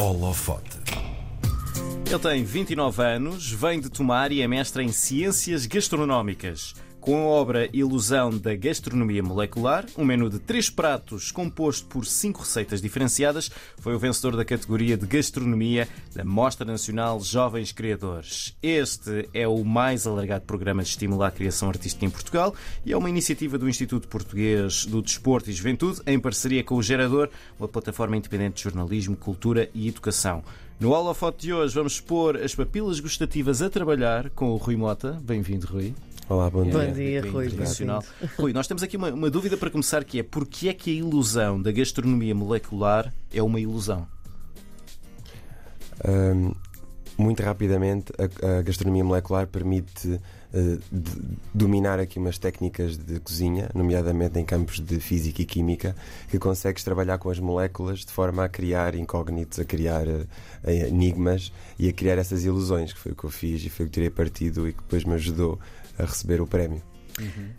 Holofote. Ele tem 29 anos, vem de Tomar e é mestre em Ciências Gastronómicas. Com a obra Ilusão da Gastronomia Molecular, um menu de três pratos composto por cinco receitas diferenciadas, foi o vencedor da categoria de Gastronomia da Mostra Nacional Jovens Criadores. Este é o mais alargado programa de estímulo à criação artística em Portugal e é uma iniciativa do Instituto Português do Desporto e Juventude, em parceria com o Gerador, uma plataforma independente de jornalismo, cultura e educação. No holofote de hoje vamos expor as papilas gustativas a trabalhar com o Rui Mota. Bem-vindo, Rui. Olá, bom dia. Bom dia, Bem Rui. internacional. Rui, nós temos aqui uma, uma dúvida para começar que é porquê é que a ilusão da gastronomia molecular é uma ilusão? Ahm, muito rapidamente, a, a gastronomia molecular permite eh, de- dominar aqui umas técnicas de cozinha, nomeadamente em campos de física e química, que consegues trabalhar com as moléculas de forma a criar incógnitos, a criar eh, enigmas e a criar essas ilusões, que foi o que eu fiz e foi o que tirei partido e que depois me ajudou a receber o prémio.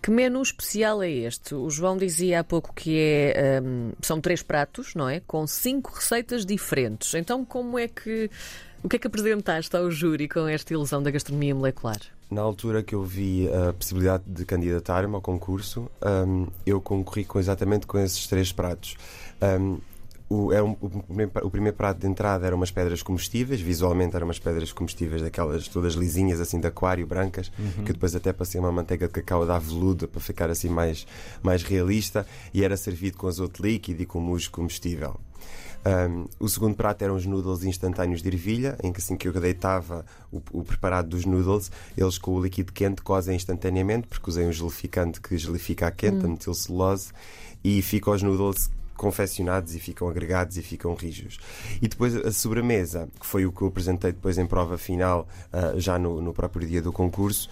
Que menu especial é este? O João dizia há pouco que é, hum, são três pratos, não é? Com cinco receitas diferentes. Então, como é que. O que é que apresentaste ao júri com esta ilusão da gastronomia molecular? Na altura que eu vi a possibilidade de candidatar-me ao concurso, hum, eu concorri com, exatamente com esses três pratos. Hum, o, era um- o, primeiro, o primeiro prato de entrada eram umas pedras comestíveis, visualmente eram umas pedras comestíveis daquelas todas lisinhas, assim de aquário, brancas, que depois até passei uma manteiga de cacau da veluda para ficar assim mais, mais realista, e era servido com azoto líquido e com musgo comestível. Um, o segundo prato eram os noodles instantâneos de ervilha, em que assim que eu deitava o, o preparado dos noodles, eles com o líquido quente cozem instantaneamente, porque usei um gelificante que gelifica a quente, a metilcelulose, e ficam os noodles confeccionados e ficam agregados e ficam rijos. E depois a sobremesa, que foi o que eu apresentei depois em prova final, ah, já no, no próprio dia do concurso,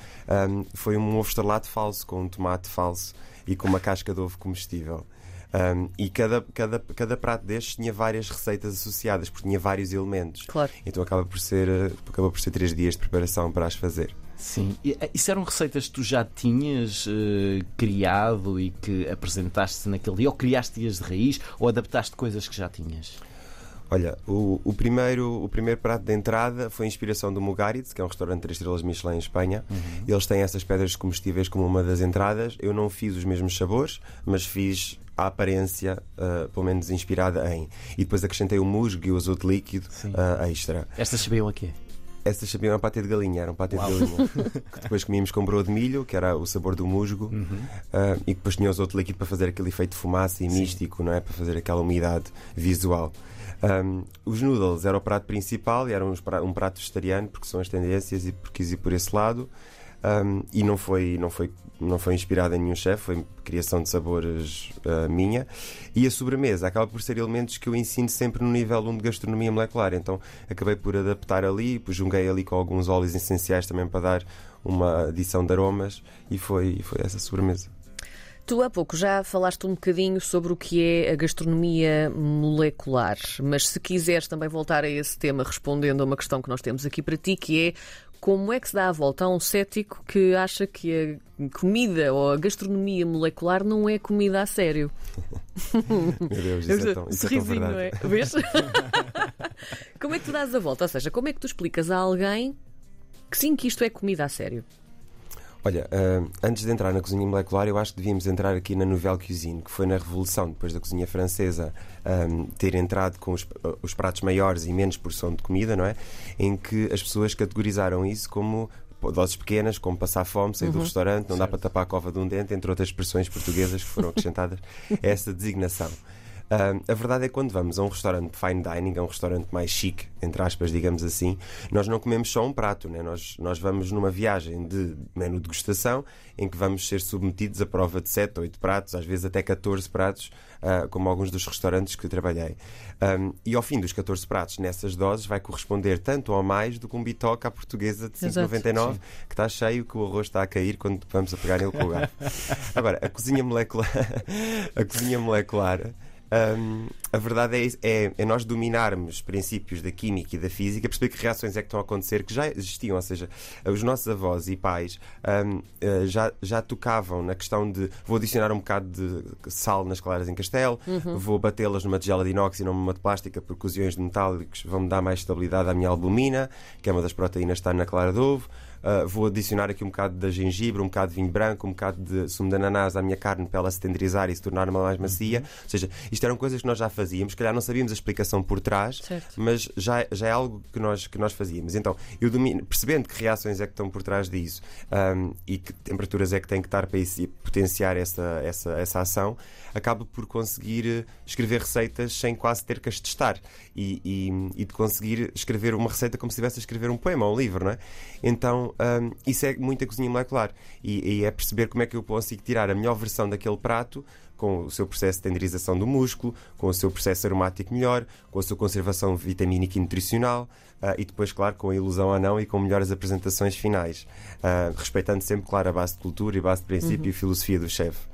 um, foi um ovo estrelado falso, com um tomate falso e com uma casca de ovo comestível. Um, e cada, cada, cada prato destes tinha várias receitas associadas, porque tinha vários elementos. Claro. Então acaba por ser, eh, acaba por ser três dias de preparação para as fazer. Sim. E, eh, isso eram receitas que tu já tinhas eh, criado e que apresentaste naquele dia? Ou criaste-as de raiz? Ou adaptaste coisas que já tinhas? Olha, o, o, primeiro, o primeiro prato de entrada foi a inspiração do Mugaritz, que é um restaurante de 3 estrelas Michelin em Espanha. Eles têm essas pedras comestíveis como uma das entradas. Eu não fiz os mesmos sabores, mas fiz a aparência, ah, pelo menos inspirada em. E depois acrescentei o musgo e o azoto líquido ah, extra. Estas sabiam a quê? Essas sabiam a patê de galinha, era um patê de galinha. que depois comíamos com broa de milho, que era o sabor do musgo, ah, e depois tinha o azoto líquido para fazer aquele efeito de fumaça e místico, não é? Para fazer aquela umidade visual. Um, os noodles era o prato principal e era um prato vegetariano, porque são as tendências e porque quis ir por esse lado. Um, e não foi, não, foi, não foi inspirado em nenhum chefe, foi criação de sabores ah, minha. E a sobremesa acaba por ser elementos que eu ensino sempre no nível 1 de gastronomia molecular. Então acabei por adaptar ali, junguei ali com alguns óleos essenciais também para dar uma adição de aromas e foi, foi essa sobremesa. Tu há pouco já falaste um bocadinho sobre o que é a gastronomia molecular, mas se quiseres também voltar a esse tema respondendo a uma questão que nós temos aqui para ti, que é como é que se dá a volta a um cético que acha que a comida ou a gastronomia molecular não é comida a sério? Meu Deus, isso é tão, isso é tão Sorrisinho, não é? Vês? como é que tu dás a volta? Ou seja, como é que tu explicas a alguém que sim, que isto é comida a sério? Olha, ah, antes de entrar na cozinha molecular, eu acho que devíamos entrar aqui na Nouvelle Cuisine, que foi na Revolução, depois da cozinha francesa ah, ter entrado com os, ah, os pratos maiores e menos porção de comida, não é? Em que as pessoas categorizaram isso como doses pequenas, como passar fome, sair do restaurante, não dá para tapar a cova de um dente, entre outras expressões portuguesas que foram acrescentadas a essa designação. Ah, a verdade é que quando vamos a um restaurante de fine dining, a um restaurante mais chique, entre aspas, digamos assim, nós não comemos só um prato, né? nós, nós vamos numa viagem de menu de degustação em que vamos ser submetidos a prova de 7, 8 pratos, às vezes até 14 pratos, ah, como alguns dos restaurantes que trabalhei. Um, e ao fim dos 14 pratos, nessas doses, vai corresponder tanto ou mais do que um bitoque à portuguesa de Exato. 5,99, que está cheio, que o arroz está a cair quando vamos a pegar nele com o garfo. Agora, a cozinha molecular, a cozinha molecular Um, a verdade é, é, é, nós dominarmos princípios da química e da física, perceber que reações é que estão a acontecer, que já existiam, ou seja, os nossos avós e pais um, eh, já, já tocavam na questão de vou adicionar um bocado de sal nas claras em castelo, uhum. vou batê-las numa tigela de inox e não numa de plástica, porque os iões metálicos vão me dar mais estabilidade à minha albumina, que é uma das proteínas que está na clara de ovo. Uh, vou adicionar aqui um bocado de gengibre, um bocado de vinho branco, um bocado de sumo de ananás à minha carne para ela se tenderizar e se tornar mais macia. Uhum. Ou seja, isto eram coisas que nós já fazíamos, se calhar não sabíamos a explicação por trás, certo. mas já, já é algo que nós, que nós fazíamos. Então, eu domino, percebendo que reações é que estão por trás disso um, e que temperaturas é que têm que estar para isso, potenciar essa, essa, essa ação, acaba por conseguir eh, escrever receitas sem quase ter que as testar e, e, e de conseguir escrever uma receita como se estivesse a escrever um poema ou um livro, não é? Então, um, isso é muita cozinha molecular e, e é perceber como é que eu consigo tirar a melhor versão daquele prato com o seu processo de tenderização do músculo, com o seu processo aromático melhor, com a sua conservação vitamínica e nutricional uh, e depois, claro, com a ilusão ou não e com melhores apresentações finais, uh, respeitando sempre, claro, a base de cultura e base de princípio uhum. e filosofia do chefe.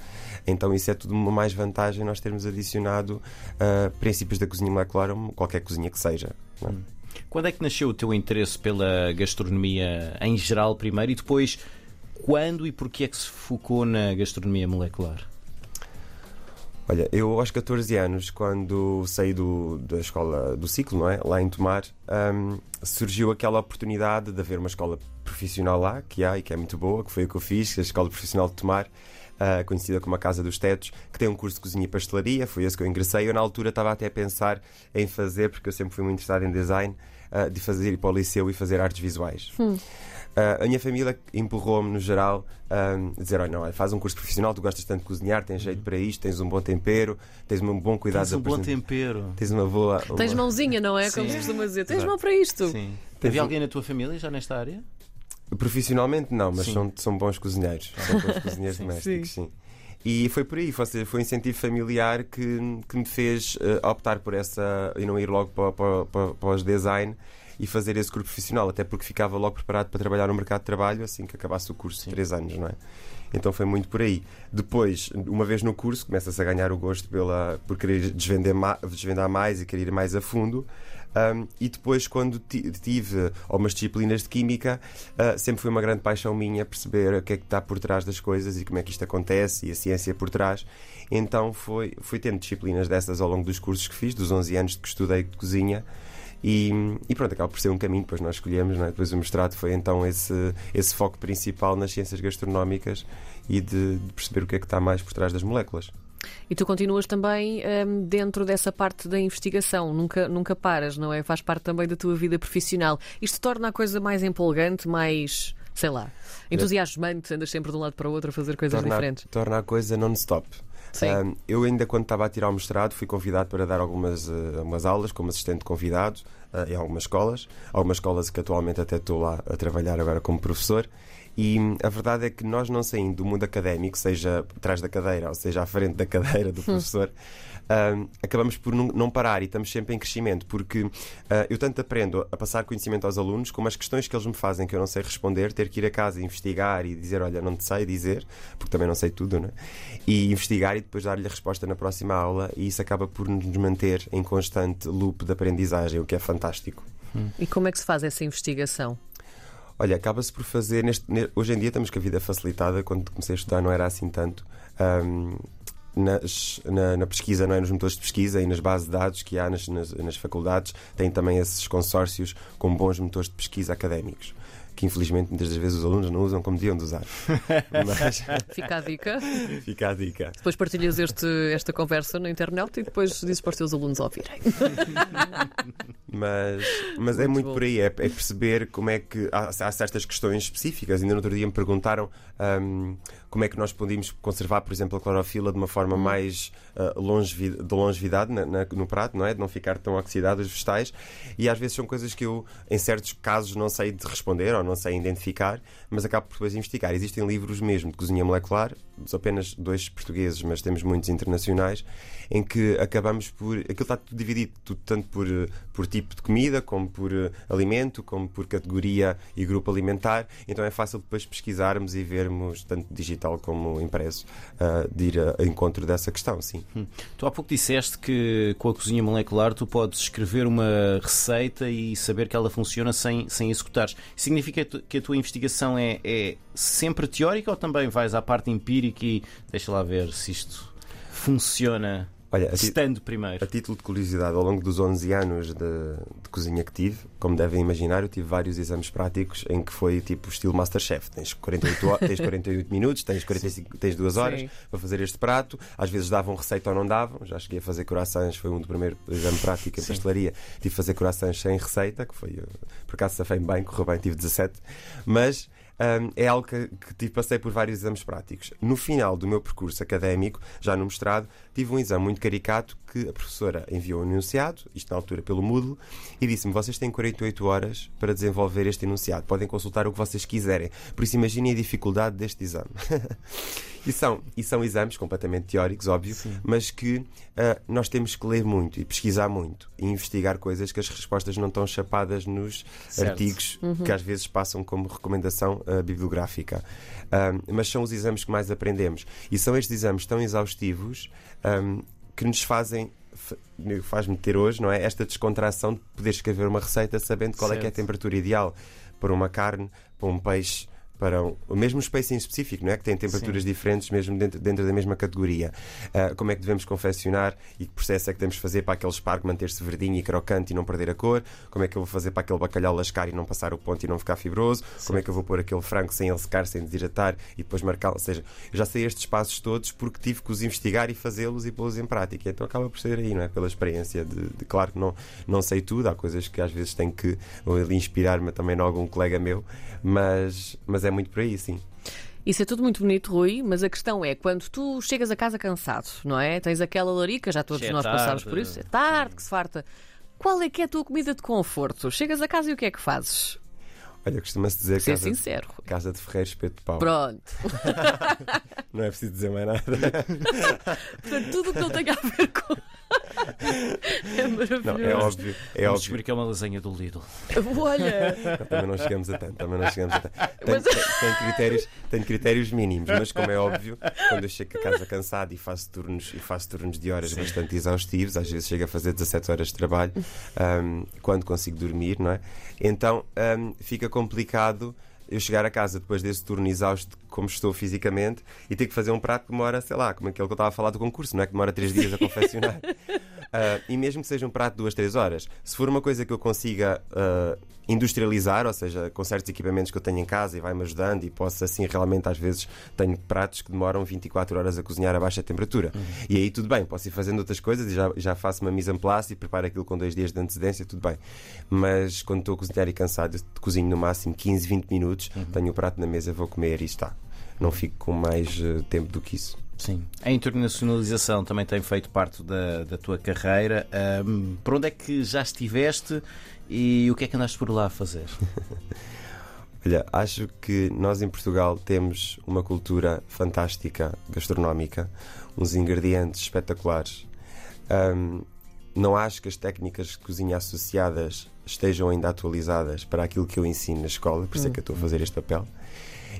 Então isso é tudo uma mais vantagem nós termos adicionado uh, princípios da cozinha molecular a qualquer cozinha que seja. É? Quando é que nasceu o teu interesse pela gastronomia em geral primeiro e depois quando e porquê é que se focou na gastronomia molecular? Olha, eu aos 14 anos, quando saí do, da escola do ciclo, não é? Lá em Tomar, um, surgiu aquela oportunidade de haver uma escola profissional lá, que há e que é muito boa, que foi o que eu fiz, a Escola Profissional de Tomar, uh, conhecida como a Casa dos Tetos, que tem um curso de cozinha e pastelaria, foi esse que eu ingressei. Eu, na altura, estava até a pensar em fazer, porque eu sempre fui muito interessado em design, uh, de fazer ir para o liceu e fazer artes visuais. Hum. Uh, a minha família empurrou-me, no geral, a dizer: olha, não, faz um curso profissional, tu gostas tanto de cozinhar, tens jeito para isto, tens um bom tempero, tens um bom cuidado Tens um bom tempero. Tens uma boa. Uma... Tens mãozinha, não é? Sim. Como se costuma dizer. Tens mão para isto. Sim. Havia alguém na tua família já nesta área? Profissionalmente, não, mas são, são bons cozinheiros. São bons cozinheiros domésticos, sim. sim. E foi por aí, foi, foi um incentivo familiar que, que me fez uh, optar por essa e não ir logo para, para, para, os design e fazer esse curso profissional, até porque ficava logo preparado para trabalhar no mercado de trabalho assim que acabasse o curso de três anos, não é? Então foi muito por aí. Depois, uma vez no curso, começas a ganhar o gosto pela, por querer desvender, desvendar mais e querer ir mais a fundo. Um, e depois, quando tive algumas disciplinas de Química, uh, sempre foi uma grande paixão minha perceber o que é que está por trás das coisas e como é que isto acontece e a ciência por trás. Então foi, fui tendo disciplinas dessas ao longo dos cursos que fiz, dos 11 anos que estudei de cozinha. E, e, pronto, acaba por ser um caminho, depois nós escolhemos, é? depois o mestrado foi então esse, esse foco principal nas ciências gastronómicas e de, de perceber o que é que está mais por trás das moléculas. E tu continuas também um, dentro dessa parte da investigação, nunca, nunca paras, não é? Faz parte também da tua vida profissional. Isto torna a coisa mais empolgante, mais, sei lá, entusiasmante, andas sempre de um lado para o outro a fazer coisas torna, diferentes. Torna a coisa non-stop. Um, eu ainda quando estava a tirar o mestrado fui convidado para dar algumas, uh, algumas aulas como assistente convidado uh, em algumas escolas, algumas escolas que atualmente até estou lá a trabalhar agora como professor e a verdade é que nós não saindo do mundo académico, seja atrás da cadeira ou seja à frente da cadeira do professor, acabamos por não parar e estamos sempre em crescimento, porque uh, eu tanto aprendo a passar conhecimento aos alunos, como as questões que eles me fazem que eu não sei responder, ter que ir a casa investigar e dizer: Olha, não te sei dizer, porque também não sei tudo, né? e investigar e depois dar-lhe a resposta na próxima aula, e isso acaba por nos manter em constante loop de aprendizagem, o que é fantástico. E como é que se faz essa investigação? Olha, acaba-se por fazer. Neste, hoje em dia estamos com a vida facilitada. Quando comecei a estudar não era assim tanto. Um, nas, na, na, pesquisa, não é? nos motores de pesquisa e nas bases de dados que há nas, nas, nas faculdades, tem também esses consórcios com bons motores de pesquisa académicos que infelizmente muitas das vezes os alunos não usam como deviam de usar. Mas... Fica a dica. Fica a dica. Depois partilhas este, esta conversa na internet e depois dizes para os teus alunos ouvirem. mas mas é muito é muito por aí, é, é, perceber como é que há, há, certas questões específicas. Ainda no outro dia me perguntaram um, como é que nós podíamos conservar, por exemplo, a clorofila de uma forma mais uh, longevi de longevidade na, na, no prato, não é? De não ficar tão oxidado os vegetais. E às vezes são coisas que eu, em certos casos, não sei de responder ou não sei identificar, mas acabo por depois investigar. Existem livros mesmo de cozinha molecular, apenas dois portugueses, mas temos muitos internacionais, em que acabamos por. Aquilo está tudo dividido, tudo, tanto por, por tipo de comida, como por uh, alimento, como por categoria e grupo alimentar. Então é fácil depois pesquisarmos e vermos, tanto digital digital como impresso, uh, de ir a, encontro dessa questão, sim. Hum. Tu há pouco disseste que com a cozinha molecular tu podes escrever uma receita e saber que ela funciona sem, sem executares. Significa que a tua investigação é, é sempre teórica ou também vais à parte empírica e deixa lá ver se isto funciona Olha, estando primeiro. A título de curiosidade, ao longo dos 11 anos de, de, cozinha que tive, como devem imaginar, eu tive vários exames práticos em que foi tipo estilo Masterchef. Tens 48, tens 48 minutos, tens, 45, tens 2 horas Sim. para fazer este prato. Às vezes davam receita ou não davam. Já cheguei a fazer corações, foi um do primeiro exame prático em Sim. pastelaria. Tive a fazer corações sem receita, que foi, por acaso, safei bem, correu bem, tive 17. Mas um, é algo que, que tive, passei por vários exames práticos. No final do meu percurso académico, já no mestrado, tive um exame muito caricato que a professora enviou um enunciado, isto na altura pelo Moodle, e disse-me: vocês têm 48 horas para desenvolver este enunciado, podem consultar o que vocês quiserem. Por isso, imaginem a dificuldade deste exame. e, são, e são exames completamente teóricos, óbvio, Sim. mas que uh, nós temos que ler muito e pesquisar muito e investigar coisas que as respostas não estão chapadas nos certo. artigos uhum. que às vezes passam como recomendação uh, bibliográfica. Um, mas são os exames que mais aprendemos. E são estes exames tão exaustivos um, que nos fazem faz-me ter hoje, não é? Esta descontração de poder escrever uma receita sabendo qual certo. é que é a temperatura ideal para uma carne, para um peixe, para o mesmo spacing específico, não é? Que tem temperaturas Sim. diferentes mesmo dentro, dentro da mesma categoria. Uh, como é que devemos confeccionar e que processo é que devemos fazer para aquele espargo manter-se verdinho e crocante e não perder a cor? Como é que eu vou fazer para aquele bacalhau lascar e não passar o ponto e não ficar fibroso? Sim. Como é que eu vou pôr aquele frango sem ele secar, sem desidratar e depois marcar? Ou seja, eu já sei estes passos todos porque tive que os investigar e fazê-los e pô-los em prática. Então acaba por ser aí, não é? Pela experiência de, de, claro que não, não sei tudo, há coisas que às vezes tenho que inspirar-me também em algum colega meu, mas, mas é muito por aí, sim. Isso é tudo muito bonito, Rui, mas a questão é quando tu chegas a casa cansado, não é? Tens aquela larica, já todos é nós tarde. passámos por isso, é tarde que se farta. Qual é que é a tua comida de conforto? Chegas a casa e o que é que fazes? Olha, costuma-se dizer Ser casa, sincero. De, casa de Ferreiro, espeto de pau. Pronto. não é preciso dizer mais nada. Portanto, tudo o que não tenha a ver com. é maravilhoso. Não, é óbvio. É Vamos óbvio. descobrir que é uma lasanha do Lidl. Olha! Não, também não chegamos a tanto. Também não chegamos a tanto. Tenho, mas... critérios, tenho critérios mínimos, mas como é óbvio, quando eu chego a casa cansado e faço turnos, e faço turnos de horas Sim. bastante exaustivos, às vezes chego a fazer 17 horas de trabalho, um, quando consigo dormir, não é? Então um, fica complicado eu chegar a casa depois desse turno exausto, como estou fisicamente, e ter que fazer um prato que demora, sei lá, como aquele que eu estava a falar do concurso, não é? Que demora três dias a confeccionar. Uh, e mesmo que seja um prato de duas, três horas, se for uma coisa que eu consiga uh, industrializar, ou seja, com certos equipamentos que eu tenho em casa e vai-me ajudando e posso assim realmente às vezes tenho pratos que demoram 24 horas a cozinhar a baixa temperatura. Uhum. E aí tudo bem, posso ir fazendo outras coisas e já, já faço uma mise en place e preparo aquilo com dois dias de antecedência, tudo bem. Mas quando estou a cozinhar e cansado, cozinho no máximo 15, 20 minutos, uhum. tenho o prato na mesa, vou comer e está. Não fico com mais uh, tempo do que isso. Sim. A internacionalização também tem feito parte da, da tua carreira. Um, por onde é que já estiveste e o que é que andaste por lá a fazer? Olha, acho que nós em Portugal temos uma cultura fantástica gastronómica, uns ingredientes espetaculares. Um, não acho que as técnicas de cozinha associadas estejam ainda atualizadas para aquilo que eu ensino na escola, por isso é que eu estou a fazer este papel.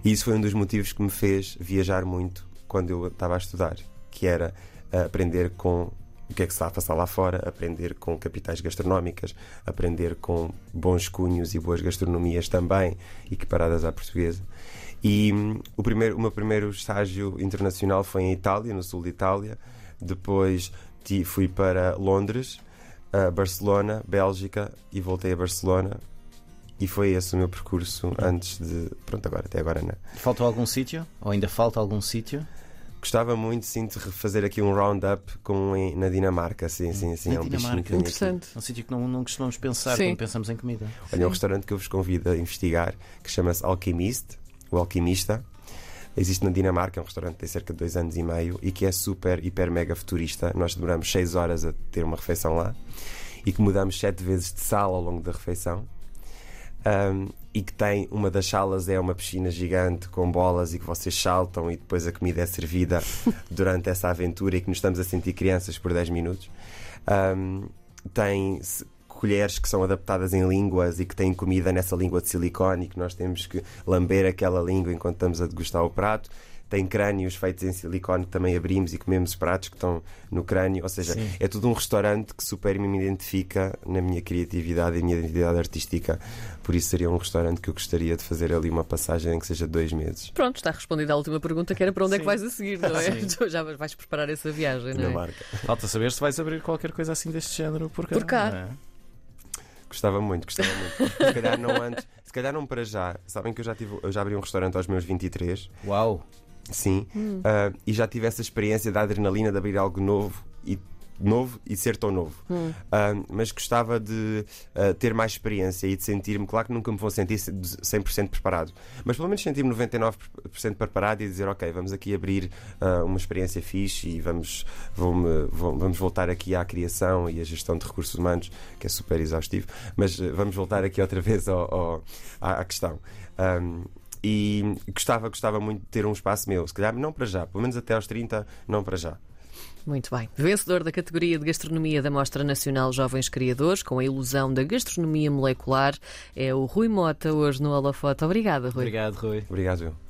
E isso foi um dos motivos que me fez viajar muito quando eu estava a estudar, que era uh, aprender com o que é que se está a passar lá fora, aprender com capitais gastronómicas, aprender com bons cunhos e boas gastronomias também, equiparadas à portuguesa. E um, o, primeiro, o meu primeiro estágio internacional foi em Itália, no sul de Itália. Depois fui para Londres, uh, Barcelona, Bélgica e voltei a Barcelona. E foi esse o meu percurso antes de. Pronto, agora, até agora não. Faltou algum sítio? Ou ainda falta algum sítio? Gostava muito, sim, de fazer aqui um roundup com, na Dinamarca. Sim, sim, sim. Na é um Dinamarca. Interessante. É um sítio que não, não costumamos pensar sim. quando pensamos em comida. Olha, é um restaurante que eu vos convido a investigar que chama-se Alchemist, o Alquimista. Existe na Dinamarca, é um restaurante que tem cerca de dois anos e meio e que é super, hiper, mega futurista. Nós demoramos seis horas a ter uma refeição lá e que mudamos sete vezes de sala ao longo da refeição um, e que tem uma das salas é uma piscina gigante com bolas e que vocês saltam e depois a comida é servida durante essa aventura e que nos estamos a sentir crianças por 10 minutos. Um, tem colheres que são adaptadas em línguas e que têm comida nessa língua de silicone e que nós temos que lamber aquela língua enquanto estamos a degustar o prato. Tem crânios feitos em silicone que também abrimos e comemos os pratos que estão no crânio. Ou seja, Sim. é tudo um restaurante que super me identifica na minha criatividade e minha identidade artística. Por isso seria um restaurante que eu gostaria de fazer ali uma passagem em que seja dois meses. Pronto, está respondida a última pergunta, que era para onde é que Sim. vais a seguir, não é? Sim. Já vais preparar essa viagem, não é? Dinamarca. Falta saber se vais abrir qualquer coisa assim deste género por cá. Por cá. não é? Gostava muito, gostava muito. Se calhar não antes, se calhar não para já. Sabem que eu já, tive, eu já abri um restaurante aos meus 23, Uau! Sim, ah, e já tive essa experiência da adrenalina de abrir algo novo e novo e ser tão novo. Ah, mas gostava de ah, ter mais experiência e de sentir-me, claro que nunca me vou sentir 100% preparado, mas pelo menos sentir-me 99% preparado e dizer, ok, vamos aqui abrir ah, uma experiência fixe e vamos, vou-me- vou- vamos voltar aqui à criação e à gestão de recursos humanos, que é super exaustivo, mas vamos voltar aqui outra vez ao- ao- à, à questão. Ahm, e gostava, gostava muito de ter um espaço meu, se calhar não para já, pelo menos até aos 30, não para já. Muito bem. Vencedor da categoria de Gastronomia da Mostra Nacional Jovens Criadores, com a ilusão da gastronomia molecular, é o Rui Mota, hoje no Holofoto. Obrigada, Rui. Obrigado, Rui. Obrigado, eu.